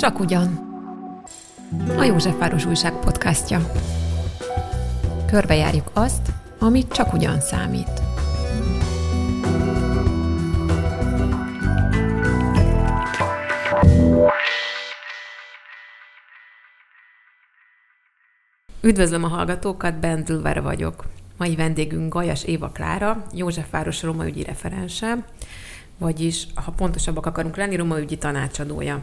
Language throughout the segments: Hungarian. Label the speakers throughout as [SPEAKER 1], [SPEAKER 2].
[SPEAKER 1] Csak ugyan. A Józsefváros Újság podcastja. Körbejárjuk azt, amit csak ugyan számít. Üdvözlöm a hallgatókat, Bendülver vagyok. Mai vendégünk Gajas Éva Klára, Józsefváros Roma ügyi referense, vagyis, ha pontosabbak akarunk lenni, Roma ügyi tanácsadója.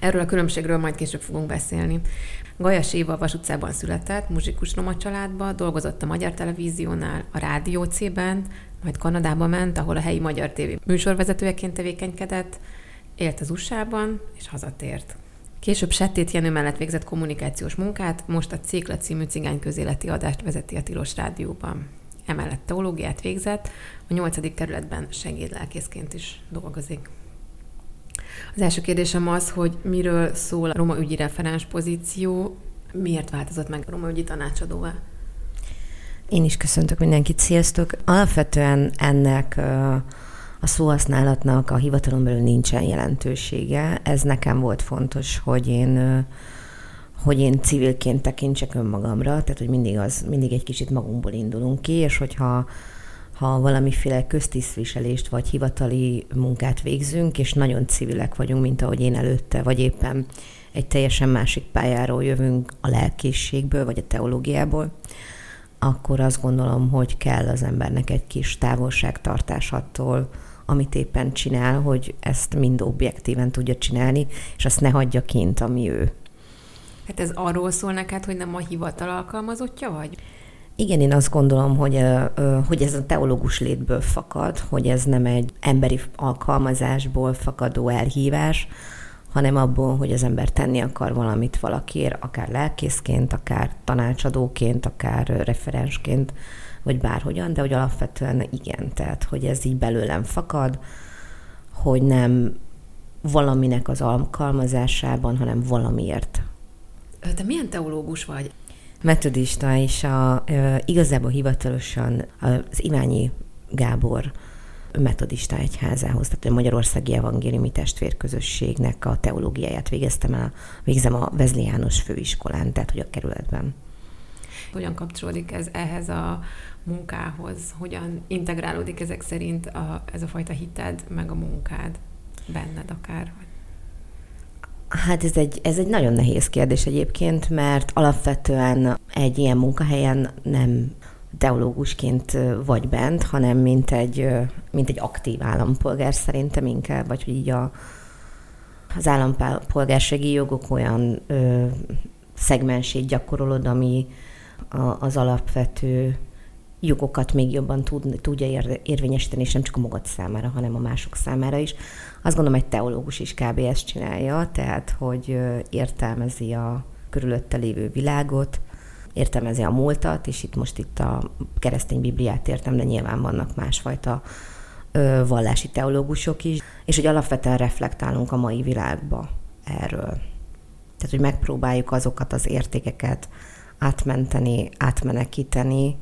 [SPEAKER 1] Erről a különbségről majd később fogunk beszélni. Gajas Éva Vas utcában született, muzsikus roma családba, dolgozott a Magyar Televíziónál, a Rádió C-ben, majd Kanadába ment, ahol a helyi Magyar TV műsorvezetőjeként tevékenykedett, élt az USA-ban, és hazatért. Később Settét Jenő mellett végzett kommunikációs munkát, most a Cékla című cigány közéleti adást vezeti a Tilos Rádióban. Emellett teológiát végzett, a 8. kerületben segédlelkészként is dolgozik. Az első kérdésem az, hogy miről szól a roma ügyi referens pozíció, miért változott meg a roma ügyi tanácsadóvá?
[SPEAKER 2] Én is köszöntök mindenkit, sziasztok! Alapvetően ennek a szóhasználatnak a hivatalon belül nincsen jelentősége. Ez nekem volt fontos, hogy én hogy én civilként tekintsek önmagamra, tehát hogy mindig, az, mindig egy kicsit magunkból indulunk ki, és hogyha ha valamiféle köztisztviselést vagy hivatali munkát végzünk, és nagyon civilek vagyunk, mint ahogy én előtte, vagy éppen egy teljesen másik pályáról jövünk a lelkészségből, vagy a teológiából, akkor azt gondolom, hogy kell az embernek egy kis távolságtartás attól, amit éppen csinál, hogy ezt mind objektíven tudja csinálni, és azt ne hagyja kint, ami ő.
[SPEAKER 1] Hát ez arról szól neked, hogy nem a hivatal alkalmazottja vagy?
[SPEAKER 2] Igen, én azt gondolom, hogy, hogy ez a teológus létből fakad, hogy ez nem egy emberi alkalmazásból fakadó elhívás, hanem abból, hogy az ember tenni akar valamit valakiért, akár lelkészként, akár tanácsadóként, akár referensként, vagy bárhogyan, de hogy alapvetően igen, tehát hogy ez így belőlem fakad, hogy nem valaminek az alkalmazásában, hanem valamiért.
[SPEAKER 1] Te milyen teológus vagy?
[SPEAKER 2] Metodista, és a, igazából hivatalosan az Iványi Gábor metodista egyházához, tehát a Magyarországi Evangéliumi Testvérközösségnek a teológiáját végeztem el, végzem a Vezli János főiskolán, tehát hogy a kerületben.
[SPEAKER 1] Hogyan kapcsolódik ez ehhez a munkához? Hogyan integrálódik ezek szerint a, ez a fajta hited, meg a munkád benned akár?
[SPEAKER 2] Hát ez egy, ez egy nagyon nehéz kérdés egyébként, mert alapvetően egy ilyen munkahelyen nem teológusként vagy bent, hanem mint egy, mint egy aktív állampolgár szerintem inkább, vagy hogy így a, az állampolgársági jogok olyan ö, szegmensét gyakorolod, ami a, az alapvető jogokat még jobban tud, tudja ér, érvényesíteni, és nem csak a magad számára, hanem a mások számára is. Azt gondolom, egy teológus is kb. ezt csinálja, tehát, hogy értelmezi a körülötte lévő világot, értelmezi a múltat, és itt most itt a keresztény Bibliát értem, de nyilván vannak másfajta vallási teológusok is, és hogy alapvetően reflektálunk a mai világba erről. Tehát, hogy megpróbáljuk azokat az értékeket átmenteni, átmenekíteni,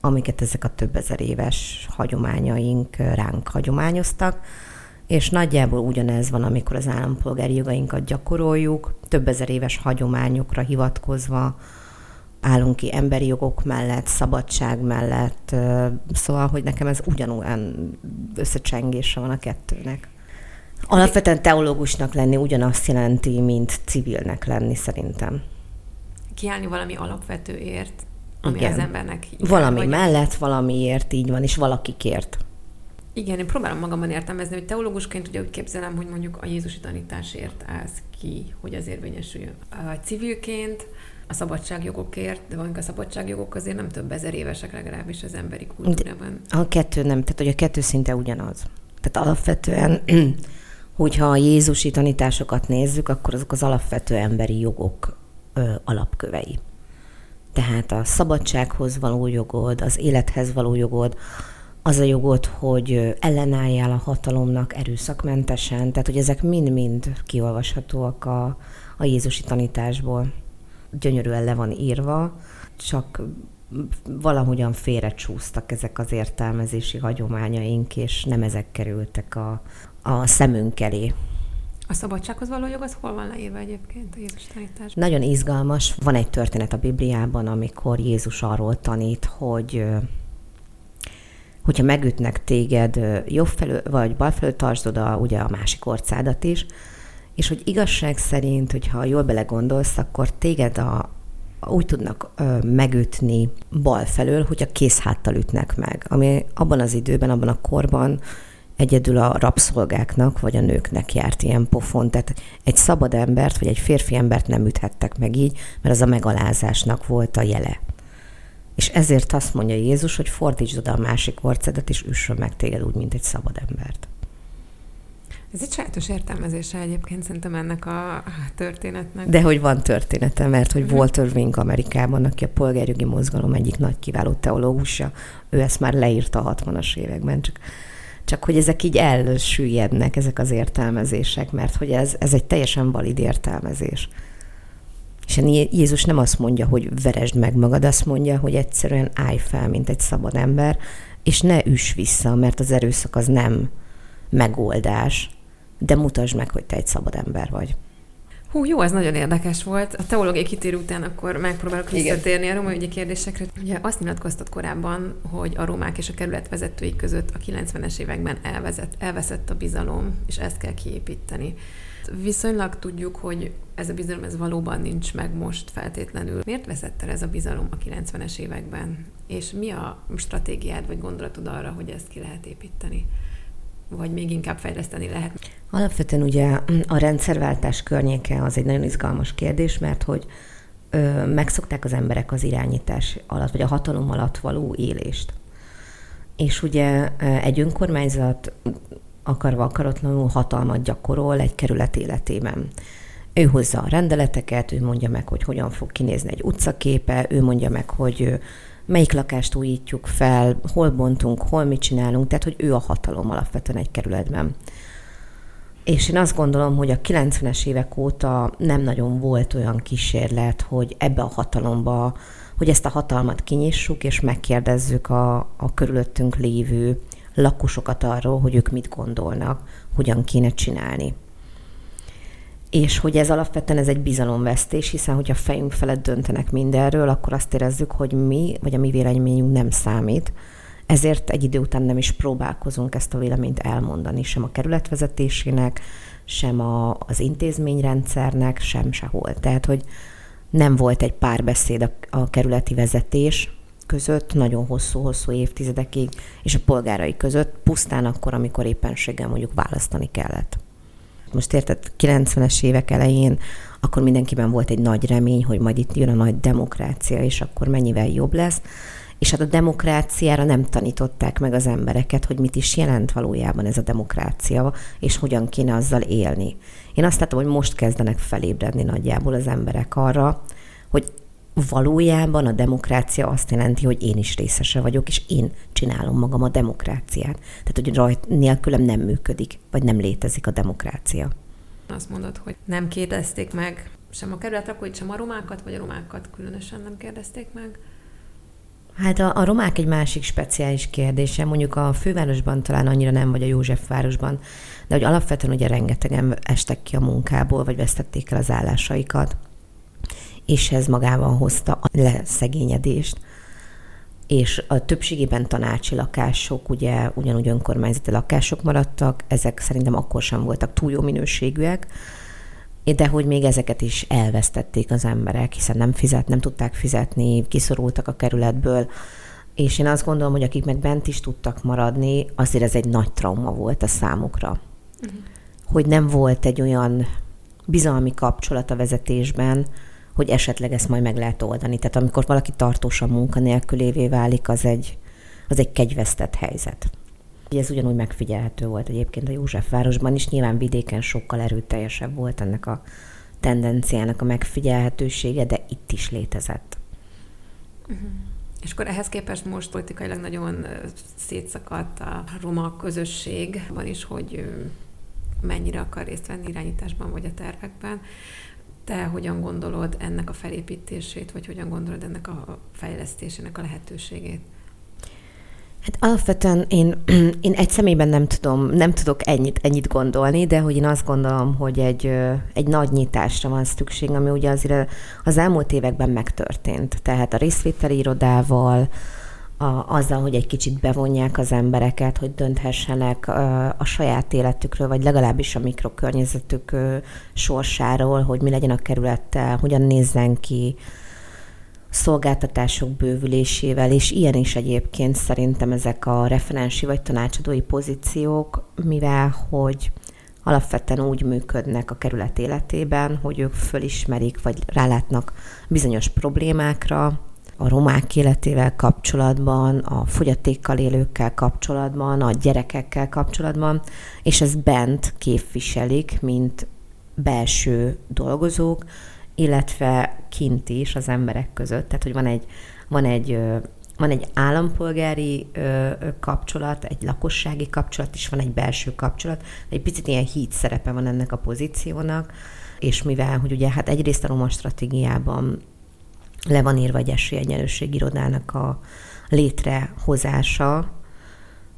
[SPEAKER 2] amiket ezek a több ezer éves hagyományaink ránk hagyományoztak, és nagyjából ugyanez van, amikor az állampolgári jogainkat gyakoroljuk, több ezer éves hagyományokra hivatkozva állunk ki emberi jogok mellett, szabadság mellett, szóval, hogy nekem ez ugyanolyan összecsengése van a kettőnek. Alapvetően teológusnak lenni ugyanazt jelenti, mint civilnek lenni szerintem.
[SPEAKER 1] Kiállni valami alapvetőért, ami Igen. az embernek...
[SPEAKER 2] Valami vagy... mellett, valamiért így van, és valakikért.
[SPEAKER 1] Igen, én próbálom magamban értelmezni, hogy teológusként ugye úgy képzelem, hogy mondjuk a Jézusi tanításért állsz ki, hogy az érvényesüljön. A civilként a szabadságjogokért, de van a szabadságjogok azért nem több ezer évesek legalábbis az emberi kultúrában.
[SPEAKER 2] A kettő nem, tehát hogy a kettő szinte ugyanaz. Tehát alapvetően, hogyha a Jézusi tanításokat nézzük, akkor azok az alapvető emberi jogok ö, alapkövei. Tehát a szabadsághoz való jogod, az élethez való jogod, az a jogod, hogy ellenálljál a hatalomnak erőszakmentesen, tehát hogy ezek mind-mind kiolvashatóak a, a Jézusi tanításból. Gyönyörűen le van írva, csak valahogyan félrecsúsztak ezek az értelmezési hagyományaink, és nem ezek kerültek a, a szemünk elé.
[SPEAKER 1] A szabadsághoz való jog az hol van leírva egyébként a Jézus tanítás?
[SPEAKER 2] Nagyon izgalmas. Van egy történet a Bibliában, amikor Jézus arról tanít, hogy hogyha megütnek téged jobb felől, vagy bal felől tartsd oda ugye a másik orcádat is, és hogy igazság szerint, hogyha jól belegondolsz, akkor téged a, úgy tudnak ö, megütni bal felől, hogyha kész háttal ütnek meg. Ami abban az időben, abban a korban egyedül a rabszolgáknak vagy a nőknek járt ilyen pofon. Tehát egy szabad embert vagy egy férfi embert nem üthettek meg így, mert az a megalázásnak volt a jele. És ezért azt mondja Jézus, hogy fordítsd oda a másik orcedet, és üssön meg téged úgy, mint egy szabad embert.
[SPEAKER 1] Ez egy sajátos értelmezése egyébként szerintem ennek a történetnek.
[SPEAKER 2] De hogy van története, mert hogy Walter Wink Amerikában, aki a polgárjogi mozgalom egyik nagy kiváló teológusa, ő ezt már leírta a 60-as években, csak, csak hogy ezek így elsüllyednek, ezek az értelmezések, mert hogy ez, ez egy teljesen valid értelmezés. És Jézus nem azt mondja, hogy veresd meg magad, azt mondja, hogy egyszerűen állj fel, mint egy szabad ember, és ne üss vissza, mert az erőszak az nem megoldás, de mutasd meg, hogy te egy szabad ember vagy.
[SPEAKER 1] Hú, jó, ez nagyon érdekes volt. A teológiai kitérő után akkor megpróbálok visszatérni a római ügyi kérdésekre. Ugye azt nyilatkoztat korábban, hogy a romák és a kerület vezetői között a 90-es években elvezett, elveszett a bizalom, és ezt kell kiépíteni. Viszonylag tudjuk, hogy ez a bizalom ez valóban nincs meg most feltétlenül. Miért veszett el ez a bizalom a 90-es években? És mi a stratégiád vagy gondolatod arra, hogy ezt ki lehet építeni? vagy még inkább fejleszteni lehet?
[SPEAKER 2] Alapvetően ugye a rendszerváltás környéke az egy nagyon izgalmas kérdés, mert hogy ö, megszokták az emberek az irányítás alatt, vagy a hatalom alatt való élést. És ugye egy önkormányzat akarva akaratlanul hatalmat gyakorol egy kerület életében. Ő hozza a rendeleteket, ő mondja meg, hogy hogyan fog kinézni egy utcaképe, ő mondja meg, hogy melyik lakást újítjuk fel, hol bontunk, hol mit csinálunk, tehát hogy ő a hatalom alapvetően egy kerületben. És én azt gondolom, hogy a 90-es évek óta nem nagyon volt olyan kísérlet, hogy ebbe a hatalomba, hogy ezt a hatalmat kinyissuk, és megkérdezzük a, a körülöttünk lévő lakosokat arról, hogy ők mit gondolnak, hogyan kéne csinálni és hogy ez alapvetően ez egy bizalomvesztés, hiszen hogyha fejünk felett döntenek mindenről, akkor azt érezzük, hogy mi, vagy a mi véleményünk nem számít, ezért egy idő után nem is próbálkozunk ezt a véleményt elmondani, sem a kerületvezetésének, sem a, az intézményrendszernek, sem sehol. Tehát, hogy nem volt egy párbeszéd a, a kerületi vezetés között, nagyon hosszú-hosszú évtizedekig, és a polgárai között, pusztán akkor, amikor éppenséggel mondjuk választani kellett most érted, 90-es évek elején, akkor mindenkiben volt egy nagy remény, hogy majd itt jön a nagy demokrácia, és akkor mennyivel jobb lesz. És hát a demokráciára nem tanították meg az embereket, hogy mit is jelent valójában ez a demokrácia, és hogyan kéne azzal élni. Én azt látom, hogy most kezdenek felébredni nagyjából az emberek arra, hogy valójában a demokrácia azt jelenti, hogy én is részese vagyok, és én csinálom magam a demokráciát. Tehát, hogy rajt nélkülem nem működik, vagy nem létezik a demokrácia.
[SPEAKER 1] Azt mondod, hogy nem kérdezték meg sem a kerületrakóit, sem a romákat, vagy a romákat különösen nem kérdezték meg?
[SPEAKER 2] Hát a, a romák egy másik speciális kérdése, mondjuk a fővárosban talán annyira nem, vagy a Józsefvárosban, de hogy alapvetően ugye rengetegen estek ki a munkából, vagy vesztették el az állásaikat és ez magában hozta a leszegényedést. És a többségében tanácsi lakások, ugye ugyanúgy önkormányzati lakások maradtak, ezek szerintem akkor sem voltak túl jó minőségűek, de hogy még ezeket is elvesztették az emberek, hiszen nem fizet, nem tudták fizetni, kiszorultak a kerületből, és én azt gondolom, hogy akik meg bent is tudtak maradni, azért ez egy nagy trauma volt a számukra. Uh-huh. Hogy nem volt egy olyan bizalmi kapcsolat a vezetésben, hogy esetleg ezt majd meg lehet oldani. Tehát amikor valaki tartósan munkanélkülévé válik, az egy, az egy kegyvesztett helyzet. Ez ugyanúgy megfigyelhető volt egyébként a Józsefvárosban is, nyilván vidéken sokkal erőteljesebb volt ennek a tendenciának a megfigyelhetősége, de itt is létezett.
[SPEAKER 1] És akkor ehhez képest most politikailag nagyon szétszakadt a roma közösség, van is, hogy mennyire akar részt venni irányításban vagy a tervekben. Te hogyan gondolod ennek a felépítését, vagy hogyan gondolod ennek a fejlesztésének a lehetőségét?
[SPEAKER 2] Hát alapvetően én, én egy személyben nem tudom, nem tudok ennyit, ennyit gondolni, de hogy én azt gondolom, hogy egy, egy nagy nyitásra van szükség, ami ugye azért az elmúlt években megtörtént. Tehát a részvételi irodával, a, azzal, hogy egy kicsit bevonják az embereket, hogy dönthessenek a, a saját életükről, vagy legalábbis a mikrokörnyezetük sorsáról, hogy mi legyen a kerülettel, hogyan nézzen ki, szolgáltatások bővülésével, és ilyen is egyébként szerintem ezek a referensi vagy tanácsadói pozíciók, mivel hogy alapvetően úgy működnek a kerület életében, hogy ők fölismerik, vagy rálátnak bizonyos problémákra, a romák életével kapcsolatban, a fogyatékkal élőkkel kapcsolatban, a gyerekekkel kapcsolatban, és ez bent képviselik, mint belső dolgozók, illetve kint is az emberek között. Tehát, hogy van egy, van egy, van egy állampolgári kapcsolat, egy lakossági kapcsolat, és van egy belső kapcsolat. Egy picit ilyen híd szerepe van ennek a pozíciónak, és mivel, hogy ugye hát egyrészt a roma stratégiában le van írva egy esélyegyenlőség irodának a létrehozása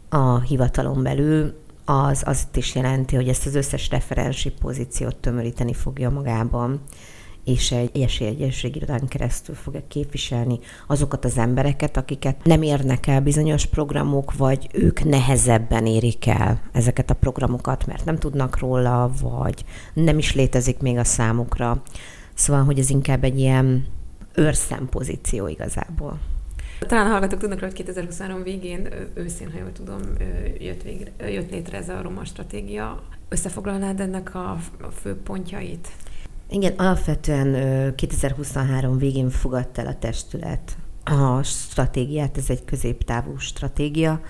[SPEAKER 2] a hivatalon belül, az azt is jelenti, hogy ezt az összes referensi pozíciót tömöríteni fogja magában és egy esélyegyenség irodán keresztül fogja képviselni azokat az embereket, akiket nem érnek el bizonyos programok, vagy ők nehezebben érik el ezeket a programokat, mert nem tudnak róla, vagy nem is létezik még a számukra. Szóval, hogy ez inkább egy ilyen őrszempozíció igazából.
[SPEAKER 1] Talán a hallgatók tudnak hogy 2023 végén, őszén, ha jól tudom, jött, végre, jött létre ez a roma stratégia. Összefoglalnád ennek a fő pontjait?
[SPEAKER 2] Igen, alapvetően 2023 végén fogadta el a testület a stratégiát, ez egy középtávú stratégia,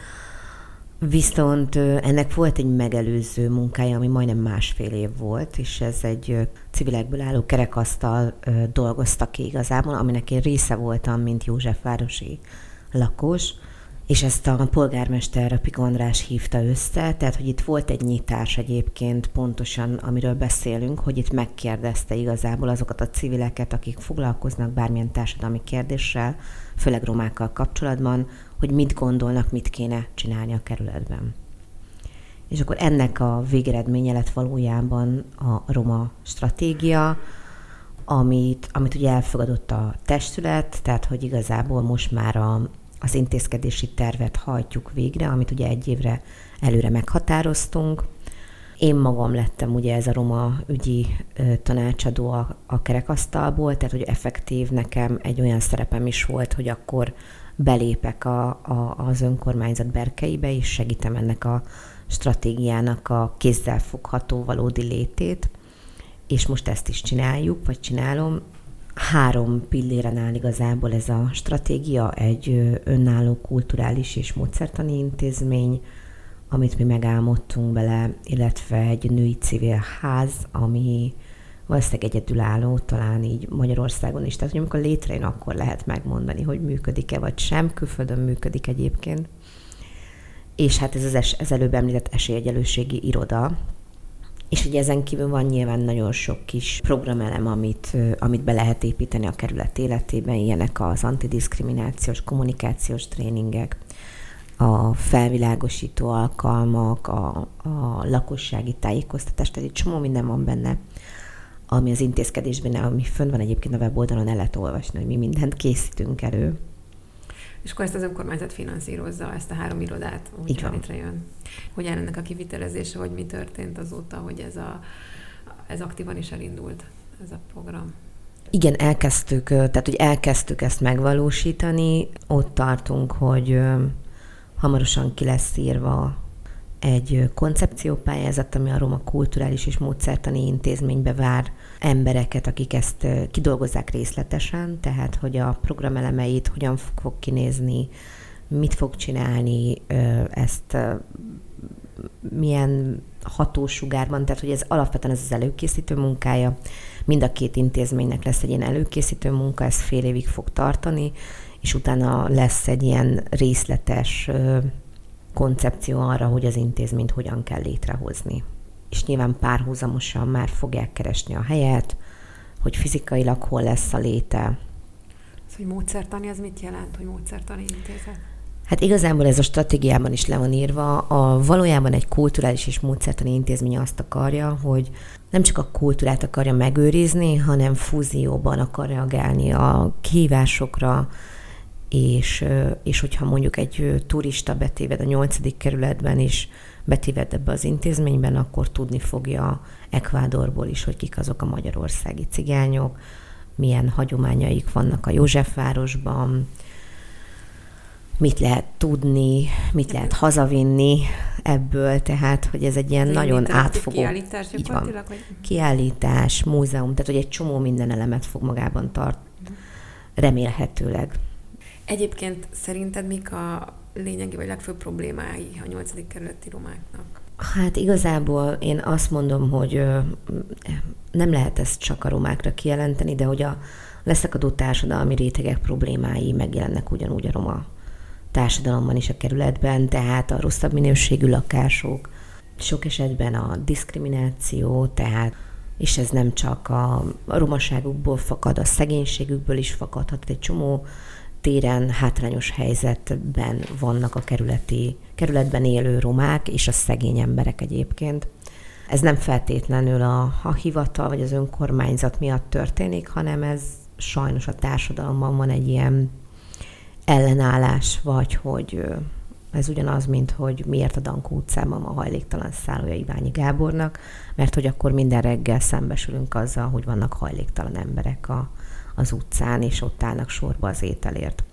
[SPEAKER 2] Viszont ennek volt egy megelőző munkája, ami majdnem másfél év volt, és ez egy civilekből álló kerekasztal dolgozta ki igazából, aminek én része voltam, mint Józsefvárosi lakos, és ezt a polgármester a Pik András hívta össze, tehát hogy itt volt egy nyitás egyébként pontosan, amiről beszélünk, hogy itt megkérdezte igazából azokat a civileket, akik foglalkoznak bármilyen társadalmi kérdéssel, főleg romákkal kapcsolatban, hogy mit gondolnak, mit kéne csinálni a kerületben. És akkor ennek a végeredménye lett valójában a roma stratégia, amit, amit ugye elfogadott a testület, tehát hogy igazából most már a, az intézkedési tervet hajtjuk végre, amit ugye egy évre előre meghatároztunk. Én magam lettem ugye ez a roma ügyi tanácsadó a, a kerekasztalból, tehát hogy effektív nekem egy olyan szerepem is volt, hogy akkor belépek a, a, az önkormányzat berkeibe, és segítem ennek a stratégiának a kézzelfogható valódi létét, és most ezt is csináljuk, vagy csinálom. Három pilléren áll igazából ez a stratégia, egy önálló kulturális és módszertani intézmény, amit mi megálmodtunk bele, illetve egy női civil ház, ami valószínűleg egyedülálló, talán így Magyarországon is. Tehát, hogy amikor létrejön, akkor lehet megmondani, hogy működik-e vagy sem. Külföldön működik egyébként. És hát ez az es, ez előbb említett esélyegyelőségi iroda, és ugye ezen kívül van nyilván nagyon sok kis programelem, amit, amit be lehet építeni a kerület életében, ilyenek az antidiszkriminációs, kommunikációs tréningek, a felvilágosító alkalmak, a, a lakossági tájékoztatás, tehát egy csomó minden van benne, ami az intézkedésben, ami fönn van egyébként a weboldalon, el lehet olvasni, hogy mi mindent készítünk elő.
[SPEAKER 1] És akkor ezt az önkormányzat finanszírozza, ezt a három irodát, hogy létrejön. Hogy áll ennek a kivitelezése, hogy mi történt azóta, hogy ez, a, ez aktívan is elindult, ez a program.
[SPEAKER 2] Igen, elkezdtük, tehát hogy elkezdtük ezt megvalósítani, ott tartunk, hogy hamarosan ki lesz írva egy koncepciópályázat, ami a Roma Kulturális és Módszertani Intézménybe vár embereket, akik ezt kidolgozzák részletesen, tehát hogy a programelemeit hogyan fog kinézni, mit fog csinálni, ezt milyen hatósugárban, tehát hogy ez alapvetően ez az előkészítő munkája. Mind a két intézménynek lesz egy ilyen előkészítő munka, ez fél évig fog tartani, és utána lesz egy ilyen részletes koncepció arra, hogy az intézményt hogyan kell létrehozni. És nyilván párhuzamosan már fogják keresni a helyet, hogy fizikailag hol lesz a léte.
[SPEAKER 1] Ez, hogy módszertani, az mit jelent, hogy módszertani intézet?
[SPEAKER 2] Hát igazából ez a stratégiában is le van írva. A valójában egy kulturális és módszertani intézmény azt akarja, hogy nem csak a kultúrát akarja megőrizni, hanem fúzióban akar reagálni a kihívásokra, és, és hogyha mondjuk egy turista betéved a nyolcadik kerületben is, betéved ebbe az intézményben, akkor tudni fogja Ekvádorból is, hogy kik azok a magyarországi cigányok, milyen hagyományaik vannak a Józsefvárosban, mit lehet tudni, mit lehet hazavinni ebből, tehát, hogy ez egy ilyen ez nagyon átfogó...
[SPEAKER 1] Kiállítás így van.
[SPEAKER 2] Vagy? Kiállítás, múzeum, tehát, hogy egy csomó minden elemet fog magában tart, remélhetőleg.
[SPEAKER 1] Egyébként szerinted mik a lényegi vagy legfőbb problémái a nyolcadik kerületi romáknak?
[SPEAKER 2] Hát igazából én azt mondom, hogy nem lehet ezt csak a romákra kijelenteni, de hogy a leszakadó társadalmi rétegek problémái megjelennek ugyanúgy a roma társadalomban is a kerületben, tehát a rosszabb minőségű lakások, sok esetben a diszkrimináció, tehát és ez nem csak a romaságukból fakad, a szegénységükből is fakadhat, egy csomó téren hátrányos helyzetben vannak a kerületi, kerületben élő romák és a szegény emberek egyébként. Ez nem feltétlenül a, a hivatal vagy az önkormányzat miatt történik, hanem ez sajnos a társadalomban van egy ilyen ellenállás, vagy hogy ez ugyanaz, mint hogy miért a Dankó utcában a hajléktalan szállója Iványi Gábornak, mert hogy akkor minden reggel szembesülünk azzal, hogy vannak hajléktalan emberek a, az utcán, és ott állnak sorba az ételért.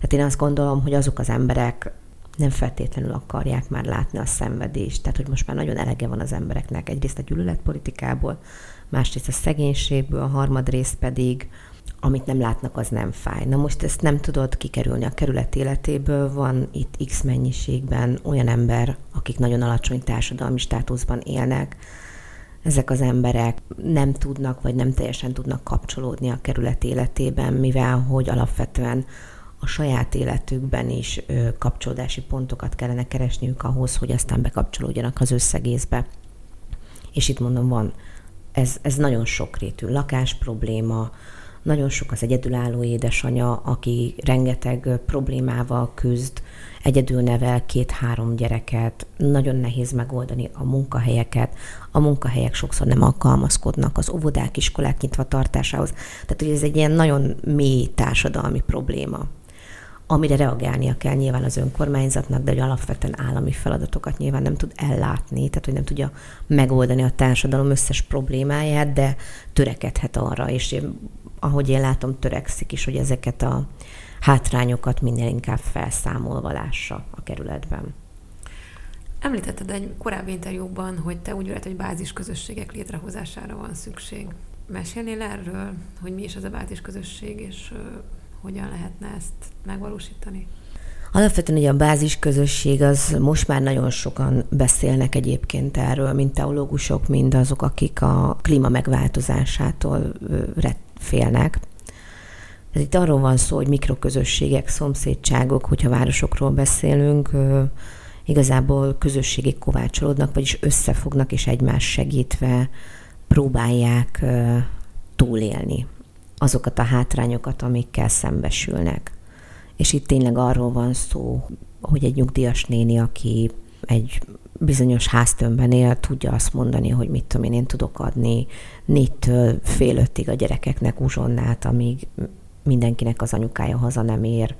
[SPEAKER 2] Tehát én azt gondolom, hogy azok az emberek nem feltétlenül akarják már látni a szenvedést. Tehát, hogy most már nagyon elege van az embereknek. Egyrészt a gyűlöletpolitikából, másrészt a szegénységből, a harmadrészt pedig amit nem látnak, az nem fáj. Na most ezt nem tudod kikerülni a kerület életéből, van itt x mennyiségben olyan ember, akik nagyon alacsony társadalmi státuszban élnek, ezek az emberek nem tudnak, vagy nem teljesen tudnak kapcsolódni a kerület életében, mivel hogy alapvetően a saját életükben is kapcsolódási pontokat kellene keresniük ahhoz, hogy aztán bekapcsolódjanak az összegészbe. És itt mondom, van, ez, ez nagyon sokrétű lakás probléma, nagyon sok az egyedülálló édesanya, aki rengeteg problémával küzd, egyedül nevel két-három gyereket, nagyon nehéz megoldani a munkahelyeket, a munkahelyek sokszor nem alkalmazkodnak az óvodák, iskolák nyitva tartásához. Tehát, hogy ez egy ilyen nagyon mély társadalmi probléma amire reagálnia kell nyilván az önkormányzatnak, de hogy alapvetően állami feladatokat nyilván nem tud ellátni, tehát hogy nem tudja megoldani a társadalom összes problémáját, de törekedhet arra, és én, ahogy én látom, törekszik is, hogy ezeket a hátrányokat minél inkább felszámolva lássa a kerületben.
[SPEAKER 1] Említetted egy korábbi interjúban, hogy te úgy vélt, hogy bázis közösségek létrehozására van szükség. Mesélnél erről, hogy mi is az a bázis közösség, és hogyan lehetne ezt megvalósítani?
[SPEAKER 2] Alapvetően ugye a bázis közösség az most már nagyon sokan beszélnek egyébként erről, mint teológusok, mind azok, akik a klíma megváltozásától félnek. Ez itt arról van szó, hogy mikroközösségek, szomszédságok, hogyha városokról beszélünk, igazából közösségek kovácsolódnak, vagyis összefognak és egymás segítve próbálják túlélni azokat a hátrányokat, amikkel szembesülnek. És itt tényleg arról van szó, hogy egy nyugdíjas néni, aki egy bizonyos háztömbben él, tudja azt mondani, hogy mit tudom én, én tudok adni négytől fél öttig a gyerekeknek uzsonnát, amíg mindenkinek az anyukája haza nem ér,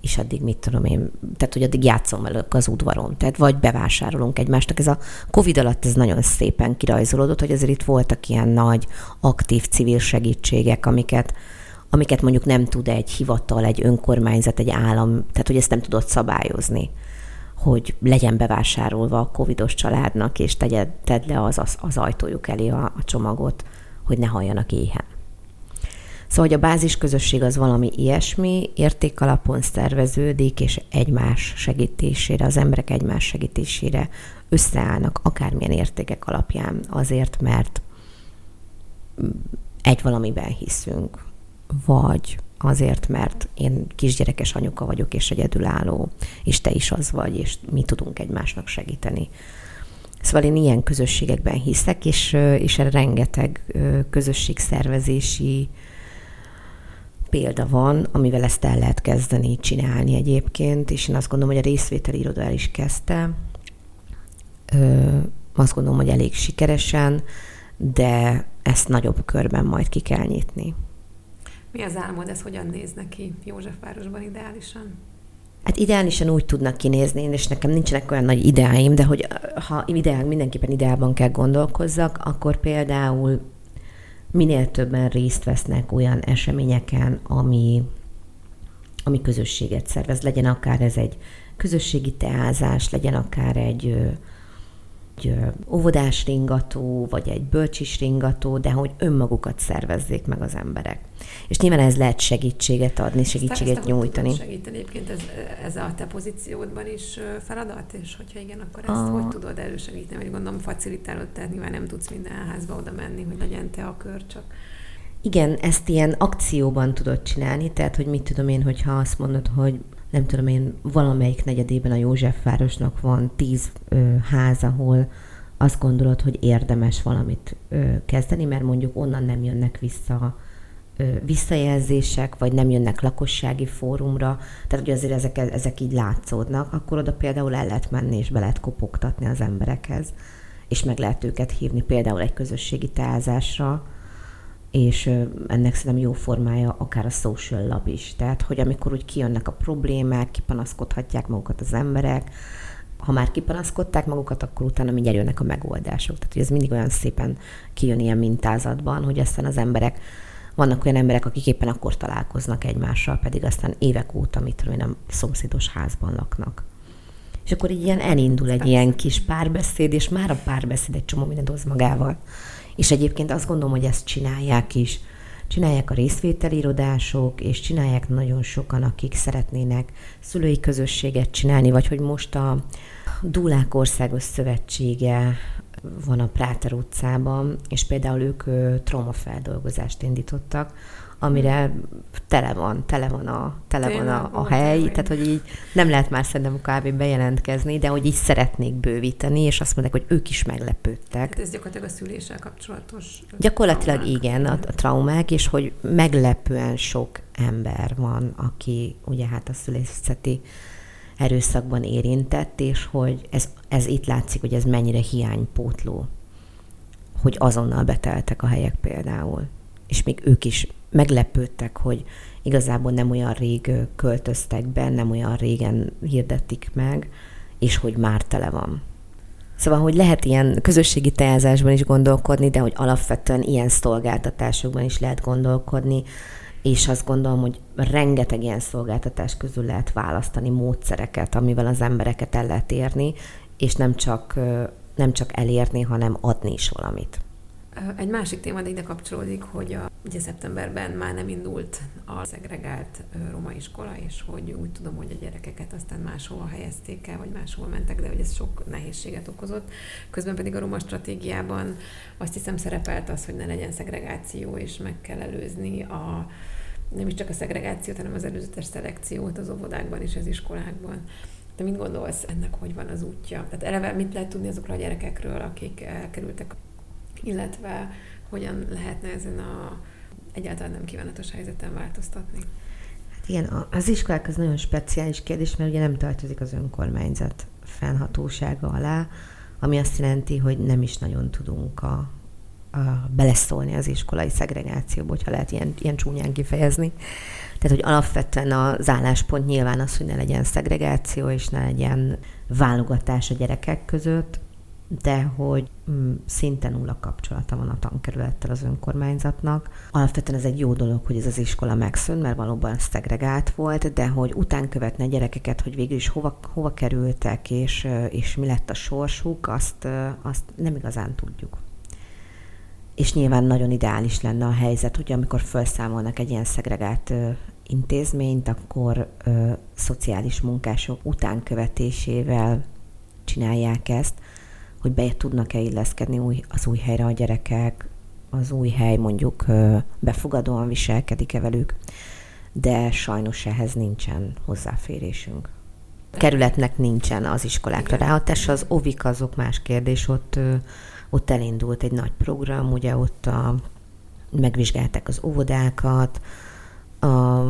[SPEAKER 2] és addig mit tudom én, tehát hogy addig játszom velük az udvaron, tehát vagy bevásárolunk egymásnak. Ez a Covid alatt ez nagyon szépen kirajzolódott, hogy azért itt voltak ilyen nagy, aktív civil segítségek, amiket, amiket mondjuk nem tud egy hivatal, egy önkormányzat, egy állam, tehát hogy ezt nem tudott szabályozni hogy legyen bevásárolva a covidos családnak, és tegyed, tedd le az, az, az ajtójuk elé a, a csomagot, hogy ne halljanak éhen. Szóval, hogy a bázis közösség az valami ilyesmi, értékalapon szerveződik, és egymás segítésére, az emberek egymás segítésére összeállnak, akármilyen értékek alapján, azért, mert egy valamiben hiszünk, vagy azért, mert én kisgyerekes anyuka vagyok, és egyedülálló, és te is az vagy, és mi tudunk egymásnak segíteni. Szóval én ilyen közösségekben hiszek, és, és rengeteg közösségszervezési példa van, amivel ezt el lehet kezdeni csinálni egyébként, és én azt gondolom, hogy a részvételi iroda el is kezdte. Ö, azt gondolom, hogy elég sikeresen, de ezt nagyobb körben majd ki kell nyitni.
[SPEAKER 1] Mi az álmod, ez hogyan néz neki Józsefvárosban ideálisan?
[SPEAKER 2] Hát ideálisan úgy tudnak kinézni, és nekem nincsenek olyan nagy ideáim, de hogy ha ideál, mindenképpen ideálban kell gondolkozzak, akkor például minél többen részt vesznek olyan eseményeken, ami, ami közösséget szervez. Legyen akár ez egy közösségi teázás, legyen akár egy egy óvodás ringató, vagy egy bölcsis ringató, de hogy önmagukat szervezzék meg az emberek. És nyilván ez lehet segítséget adni, segítséget ezt, nyújtani.
[SPEAKER 1] Segíteni egyébként ez, ez a te pozíciódban is feladat, és hogyha igen, akkor ezt a... hogy tudod elősegíteni, vagy gondolom facilitálod, tehát nyilván nem tudsz minden házba oda menni, hogy legyen te a kör, csak
[SPEAKER 2] igen, ezt ilyen akcióban tudod csinálni, tehát hogy mit tudom én, hogyha azt mondod, hogy nem tudom én, valamelyik negyedében a Józsefvárosnak van tíz ö, ház, ahol azt gondolod, hogy érdemes valamit ö, kezdeni, mert mondjuk onnan nem jönnek vissza ö, visszajelzések, vagy nem jönnek lakossági fórumra, tehát hogy azért ezek, ezek így látszódnak, akkor oda például el lehet menni, és be lehet kopogtatni az emberekhez, és meg lehet őket hívni például egy közösségi tázásra, és ennek szerintem jó formája akár a social lab is. Tehát, hogy amikor úgy kijönnek a problémák, kipanaszkodhatják magukat az emberek, ha már kipanaszkodták magukat, akkor utána mindjárt jönnek a megoldások. Tehát, hogy ez mindig olyan szépen kijön ilyen mintázatban, hogy aztán az emberek, vannak olyan emberek, akik éppen akkor találkoznak egymással, pedig aztán évek óta, mit tudom én, a szomszédos házban laknak. És akkor így ilyen elindul egy ilyen kis párbeszéd, és már a párbeszéd egy csomó mindent hoz magával. És egyébként azt gondolom, hogy ezt csinálják is. Csinálják a részvételirodások, és csinálják nagyon sokan, akik szeretnének szülői közösséget csinálni, vagy hogy most a Dúlák Országos Szövetsége van a Práter utcában, és például ők traumafeldolgozást indítottak, amire tele van, tele van a, tele van a, a hely, tehát hogy így nem lehet már szerintem kb. bejelentkezni, de hogy így szeretnék bővíteni, és azt mondják, hogy ők is meglepődtek.
[SPEAKER 1] Hát ez gyakorlatilag a szüléssel kapcsolatos
[SPEAKER 2] Gyakorlatilag traumák. igen, a, a traumák, és hogy meglepően sok ember van, aki ugye hát a szülészeti erőszakban érintett, és hogy ez, ez itt látszik, hogy ez mennyire hiánypótló, hogy azonnal beteltek a helyek például. És még ők is meglepődtek, hogy igazából nem olyan rég költöztek be, nem olyan régen hirdették meg, és hogy már tele van. Szóval, hogy lehet ilyen közösségi teázásban is gondolkodni, de hogy alapvetően ilyen szolgáltatásokban is lehet gondolkodni, és azt gondolom, hogy rengeteg ilyen szolgáltatás közül lehet választani módszereket, amivel az embereket el lehet érni, és nem csak, nem csak elérni, hanem adni is valamit.
[SPEAKER 1] Egy másik téma, de ide kapcsolódik, hogy a, ugye szeptemberben már nem indult a szegregált roma iskola, és hogy úgy tudom, hogy a gyerekeket aztán máshova helyezték el, vagy máshova mentek, de hogy ez sok nehézséget okozott. Közben pedig a roma stratégiában azt hiszem szerepelt az, hogy ne legyen szegregáció, és meg kell előzni a nem is csak a szegregációt, hanem az előzetes szelekciót az óvodákban és az iskolákban. Te mit gondolsz ennek, hogy van az útja? Tehát eleve mit lehet tudni azokról a gyerekekről, akik elkerültek illetve hogyan lehetne ezen a egyáltalán nem kívánatos helyzeten változtatni?
[SPEAKER 2] Hát igen, az iskolák az nagyon speciális kérdés, mert ugye nem tartozik az önkormányzat fennhatósága alá, ami azt jelenti, hogy nem is nagyon tudunk a, a beleszólni az iskolai szegregációba, hogyha lehet ilyen, ilyen csúnyán kifejezni. Tehát, hogy alapvetően az álláspont nyilván az, hogy ne legyen szegregáció, és ne legyen válogatás a gyerekek között, de hogy szinte nulla kapcsolata van a tankerülettel az önkormányzatnak. Alapvetően ez egy jó dolog, hogy ez az iskola megszűnt, mert valóban szegregált volt, de hogy után követne a gyerekeket, hogy végül is hova, hova kerültek, és, és mi lett a sorsuk, azt, azt nem igazán tudjuk. És nyilván nagyon ideális lenne a helyzet, hogy amikor felszámolnak egy ilyen szegregált intézményt, akkor ö, szociális munkások utánkövetésével csinálják ezt, hogy be tudnak-e illeszkedni új, az új helyre a gyerekek, az új hely mondjuk befogadóan viselkedik-e velük, de sajnos ehhez nincsen hozzáférésünk. A kerületnek nincsen az iskolákra ráhatása, az ovik azok más kérdés, ott, ott elindult egy nagy program, ugye ott a, megvizsgálták az óvodákat, a,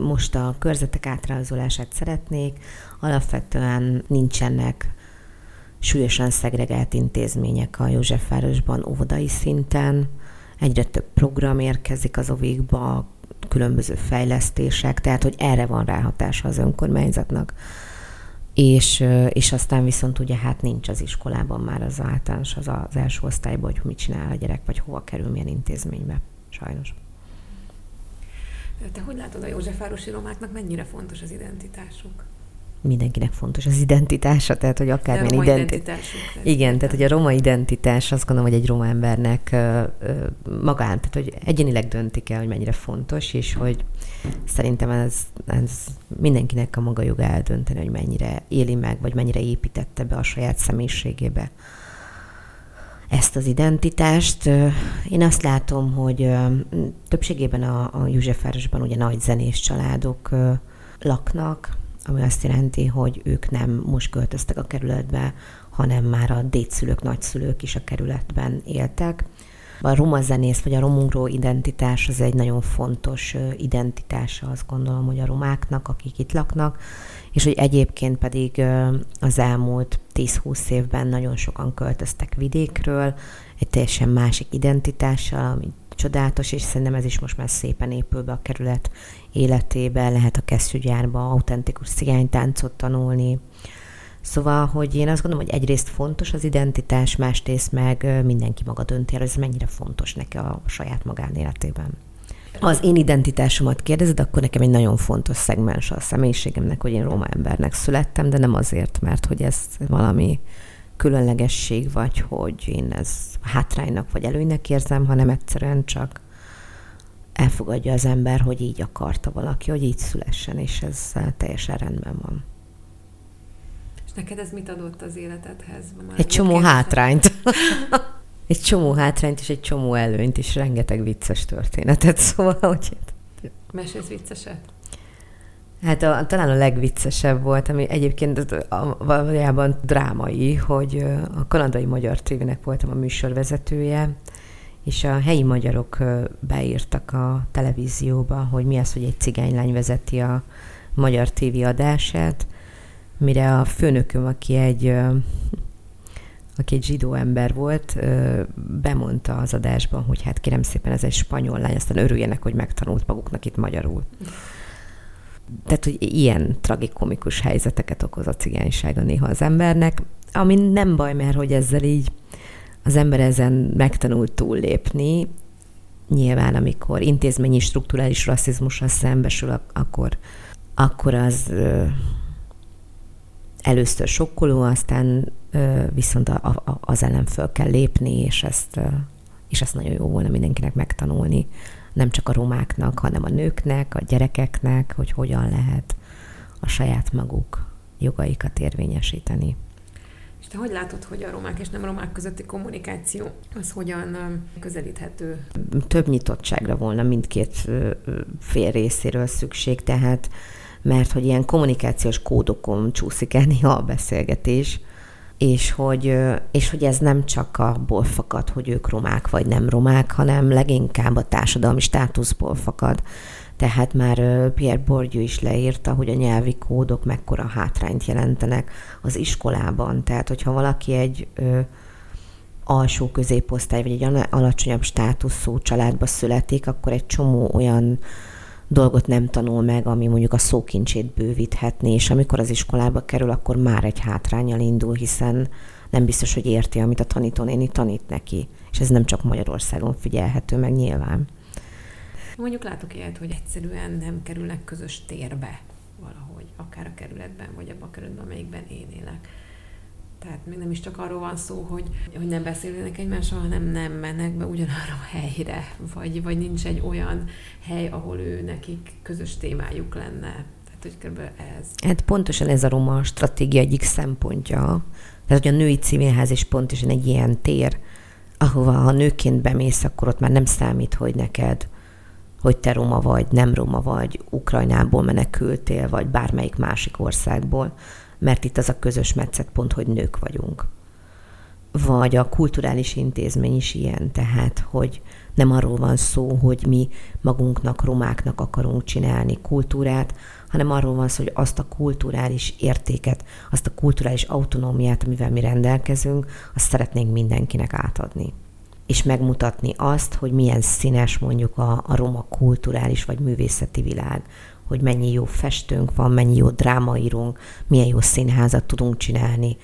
[SPEAKER 2] most a körzetek átrajzolását szeretnék, alapvetően nincsenek súlyosan szegregált intézmények a Józsefvárosban óvodai szinten, egyre több program érkezik az ovikba, különböző fejlesztések, tehát hogy erre van ráhatása az önkormányzatnak. És, és aztán viszont ugye hát nincs az iskolában már az általános, az az első osztályban, hogy mit csinál a gyerek, vagy hova kerül, milyen intézménybe, sajnos.
[SPEAKER 1] Te hogy látod a Józsefvárosi romáknak mennyire fontos az identitásuk?
[SPEAKER 2] Mindenkinek fontos az identitása, tehát hogy akármilyen identitás. Igen, tehát hogy a roma identitás azt gondolom, hogy egy roma embernek magán, tehát hogy egyénileg döntik el, hogy mennyire fontos, és hogy szerintem ez, ez mindenkinek a maga joga eldönteni, hogy mennyire éli meg, vagy mennyire építette be a saját személyiségébe ezt az identitást. Én azt látom, hogy többségében a, a Józsefvárosban ugye nagy zenés családok laknak, ami azt jelenti, hogy ők nem most költöztek a kerületbe, hanem már a dédszülők, nagyszülők is a kerületben éltek. A roma zenész vagy a romungró identitás az egy nagyon fontos identitása, azt gondolom, hogy a romáknak, akik itt laknak, és hogy egyébként pedig az elmúlt 10-20 évben nagyon sokan költöztek vidékről, egy teljesen másik identitással, ami csodálatos, és szerintem ez is most már szépen épül be a kerület életébe, lehet a kesztyűgyárba autentikus cigánytáncot tanulni. Szóval, hogy én azt gondolom, hogy egyrészt fontos az identitás, másrészt meg mindenki maga dönti el, ez mennyire fontos neki a saját magánéletében. Az én identitásomat kérdezed, akkor nekem egy nagyon fontos szegmens a személyiségemnek, hogy én roma embernek születtem, de nem azért, mert hogy ez valami különlegesség, vagy hogy én ez hátránynak vagy előnynek érzem, hanem egyszerűen csak elfogadja az ember, hogy így akarta valaki, hogy így szülessen, és ez teljesen rendben van.
[SPEAKER 1] És neked ez mit adott az életedhez?
[SPEAKER 2] Már egy csomó kérdésem? hátrányt. egy csomó hátrányt és egy csomó előnyt, és rengeteg vicces történetet, szóval, hogy...
[SPEAKER 1] Mesélsz vicceset?
[SPEAKER 2] Hát a, talán a legviccesebb volt, ami egyébként a, valójában drámai, hogy a kanadai magyar tévének voltam a műsorvezetője, és a helyi magyarok beírtak a televízióba, hogy mi az, hogy egy cigánylány vezeti a magyar tévéadását, mire a főnököm, aki egy, aki egy zsidó ember volt, bemondta az adásban, hogy hát kérem szépen ez egy spanyol lány, aztán örüljenek, hogy megtanult maguknak itt magyarul. Tehát, hogy ilyen tragikomikus helyzeteket okoz a cigánysága néha az embernek, ami nem baj, mert hogy ezzel így az ember ezen megtanult túllépni, nyilván amikor intézményi strukturális rasszizmussal szembesül, akkor, akkor az először sokkoló, aztán viszont a, az ellen föl kell lépni, és ezt, és ezt nagyon jó volna mindenkinek megtanulni, nem csak a romáknak, hanem a nőknek, a gyerekeknek, hogy hogyan lehet a saját maguk jogaikat érvényesíteni.
[SPEAKER 1] Te hogy látod, hogy a romák és nem romák közötti kommunikáció az hogyan közelíthető?
[SPEAKER 2] Több nyitottságra volna mindkét fél részéről szükség, tehát mert hogy ilyen kommunikációs kódokon csúszik el néha a beszélgetés, és hogy, és hogy ez nem csak abból fakad, hogy ők romák vagy nem romák, hanem leginkább a társadalmi státuszból fakad. Tehát már Pierre Bourdieu is leírta, hogy a nyelvi kódok mekkora hátrányt jelentenek az iskolában. Tehát, hogyha valaki egy ö, alsó középosztály, vagy egy alacsonyabb státuszú családba születik, akkor egy csomó olyan dolgot nem tanul meg, ami mondjuk a szókincsét bővíthetné, és amikor az iskolába kerül, akkor már egy hátrányal indul, hiszen nem biztos, hogy érti, amit a tanítónéni tanít neki. És ez nem csak Magyarországon figyelhető meg nyilván.
[SPEAKER 1] Mondjuk látok ilyet, hogy egyszerűen nem kerülnek közös térbe valahogy, akár a kerületben, vagy abban a kerületben, amelyikben én élek. Tehát még nem is csak arról van szó, hogy, hogy nem beszélnek egymással, hanem nem mennek be ugyanarra a helyre, vagy, vagy nincs egy olyan hely, ahol ő nekik közös témájuk lenne. Tehát, hogy kb. ez.
[SPEAKER 2] Hát pontosan ez a roma stratégia egyik szempontja. Tehát, hogy a női civilház is pontosan egy ilyen tér, ahova ha nőként bemész, akkor ott már nem számít, hogy neked hogy te roma vagy, nem roma vagy, Ukrajnából menekültél, vagy bármelyik másik országból, mert itt az a közös pont, hogy nők vagyunk. vagy a kulturális intézmény is ilyen, tehát, hogy nem arról van szó, hogy mi magunknak, romáknak akarunk csinálni kultúrát, hanem arról van szó, hogy azt a kulturális értéket, azt a kulturális autonómiát, amivel mi rendelkezünk, azt szeretnénk mindenkinek átadni. És megmutatni azt, hogy milyen színes mondjuk a, a roma kulturális vagy művészeti világ, hogy mennyi jó festőnk van, mennyi jó drámaírunk, milyen jó színházat tudunk csinálni,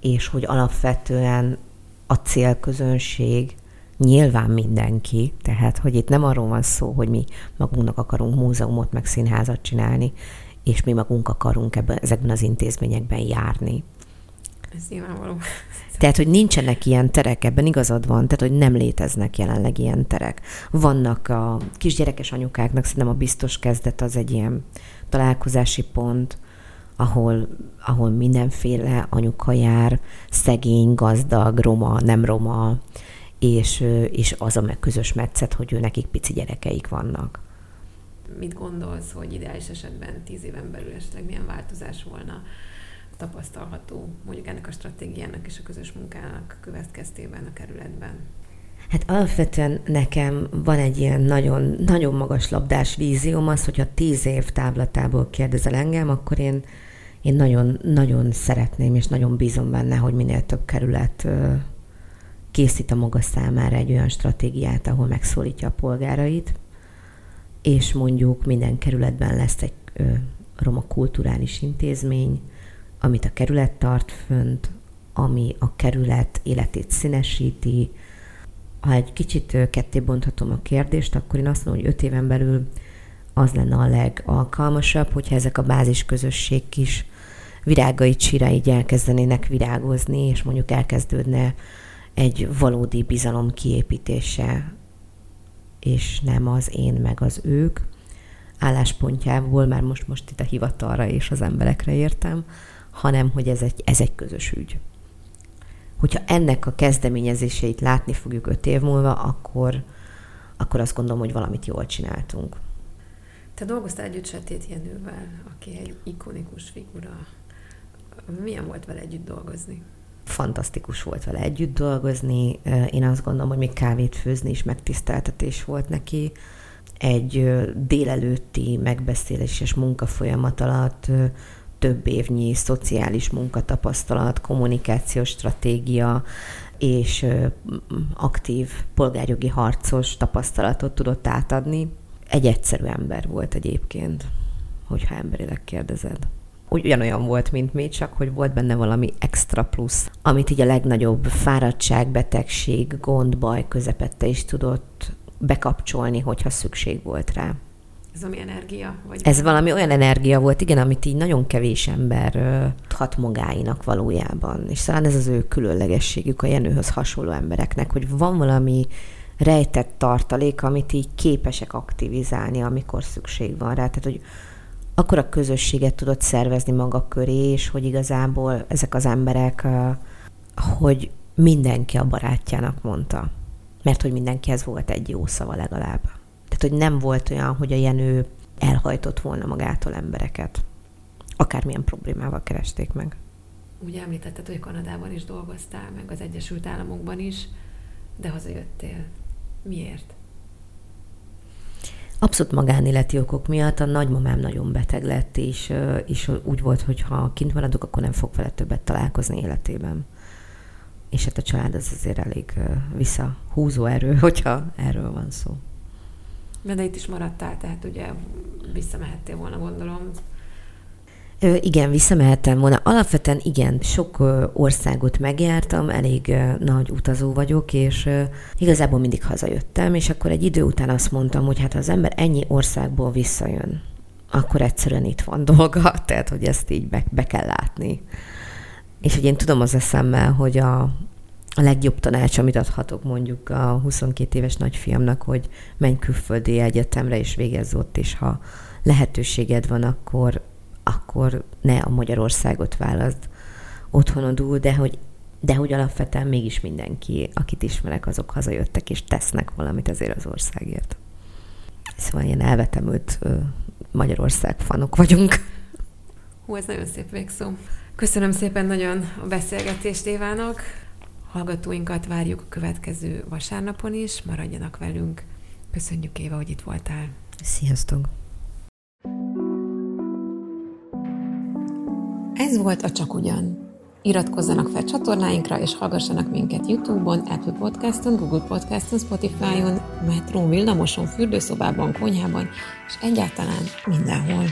[SPEAKER 2] és hogy alapvetően a célközönség nyilván mindenki, tehát hogy itt nem arról van szó, hogy mi magunknak akarunk múzeumot, meg színházat csinálni, és mi magunk akarunk ebben, ezekben az intézményekben járni.
[SPEAKER 1] Ez nyilvánvaló.
[SPEAKER 2] Tehát, hogy nincsenek ilyen terek, ebben igazad van, tehát, hogy nem léteznek jelenleg ilyen terek. Vannak a kisgyerekes anyukáknak, szerintem a biztos kezdet az egy ilyen találkozási pont, ahol, ahol mindenféle anyuka jár, szegény, gazdag, roma, nem roma, és, és az a közös metszet, hogy ő nekik pici gyerekeik vannak.
[SPEAKER 1] Mit gondolsz, hogy ideális esetben tíz éven belül esetleg milyen változás volna tapasztalható mondjuk ennek a stratégiának és a közös munkának következtében a kerületben?
[SPEAKER 2] Hát alapvetően nekem van egy ilyen nagyon, nagyon magas labdás vízióm, az, hogyha tíz év táblatából kérdezel engem, akkor én, én nagyon, nagyon szeretném, és nagyon bízom benne, hogy minél több kerület készít a maga számára egy olyan stratégiát, ahol megszólítja a polgárait, és mondjuk minden kerületben lesz egy roma kulturális intézmény, amit a kerület tart fönt, ami a kerület életét színesíti. Ha egy kicsit ketté bonthatom a kérdést, akkor én azt mondom, hogy öt éven belül az lenne a legalkalmasabb, hogyha ezek a bázis közösség kis virágai, csira így elkezdenének virágozni, és mondjuk elkezdődne egy valódi bizalom kiépítése, és nem az én meg az ők álláspontjából, már most, most itt a hivatalra és az emberekre értem, hanem hogy ez egy, ez egy közös ügy. Hogyha ennek a kezdeményezéseit látni fogjuk öt év múlva, akkor, akkor azt gondolom, hogy valamit jól csináltunk.
[SPEAKER 1] Te dolgoztál együtt Sötét Jenővel, aki egy ikonikus figura. Milyen volt vele együtt dolgozni?
[SPEAKER 2] fantasztikus volt vele együtt dolgozni. Én azt gondolom, hogy még kávét főzni is megtiszteltetés volt neki. Egy délelőtti megbeszéléses munkafolyamat alatt több évnyi szociális munkatapasztalat, kommunikációs stratégia és aktív polgárjogi harcos tapasztalatot tudott átadni. Egy egyszerű ember volt egyébként, hogyha emberileg kérdezed ugyanolyan volt, mint mi, csak hogy volt benne valami extra plusz, amit így a legnagyobb fáradtság, betegség, gond, baj közepette is tudott bekapcsolni, hogyha szükség volt rá.
[SPEAKER 1] Ez valami energia? Vagy
[SPEAKER 2] Ez valami olyan energia volt, igen, amit így nagyon kevés ember hat magáinak valójában. És talán ez az ő különlegességük a Jenőhöz hasonló embereknek, hogy van valami rejtett tartalék, amit így képesek aktivizálni, amikor szükség van rá. Tehát, hogy akkor a közösséget tudott szervezni maga köré, és hogy igazából ezek az emberek, hogy mindenki a barátjának mondta. Mert hogy mindenkihez volt egy jó szava legalább. Tehát, hogy nem volt olyan, hogy a Jenő elhajtott volna magától embereket. Akármilyen problémával keresték meg.
[SPEAKER 1] Ugye említetted, hogy Kanadában is dolgoztál, meg az Egyesült Államokban is, de hazajöttél. Miért?
[SPEAKER 2] Abszolút magánéleti okok miatt a nagymamám nagyon beteg lett, és, és úgy volt, hogy ha kint maradok, akkor nem fog vele többet találkozni életében. És hát a család az azért elég visszahúzó erő, hogyha erről van szó.
[SPEAKER 1] De itt is maradtál, tehát ugye visszamehettél volna, gondolom,
[SPEAKER 2] Ö, igen, visszamehettem volna. Alapvetően igen, sok ö, országot megjártam, elég ö, nagy utazó vagyok, és igazából mindig hazajöttem, és akkor egy idő után azt mondtam, hogy hát ha az ember ennyi országból visszajön, akkor egyszerűen itt van dolga, tehát hogy ezt így be, be kell látni. És hogy én tudom az eszemmel, hogy a, a legjobb tanács, amit adhatok mondjuk a 22 éves nagyfiamnak, hogy menj külföldi egyetemre és végezz ott, és ha lehetőséged van, akkor akkor ne a Magyarországot választ otthonodul, de hogy, de hogy alapvetően mégis mindenki, akit ismerek, azok hazajöttek és tesznek valamit azért az országért. Szóval ilyen elvetemült Magyarország fanok vagyunk.
[SPEAKER 1] Hú, ez nagyon szép végszó. Köszönöm szépen nagyon a beszélgetést Évának. Hallgatóinkat várjuk a következő vasárnapon is, maradjanak velünk. Köszönjük, Éva, hogy itt voltál.
[SPEAKER 2] Sziasztok!
[SPEAKER 1] Ez volt a Csak Ugyan. Iratkozzanak fel csatornáinkra, és hallgassanak minket Youtube-on, Apple Podcast-on, Google Podcast-on, Spotify-on, metrón, villamoson, fürdőszobában, konyhában, és egyáltalán mindenhol.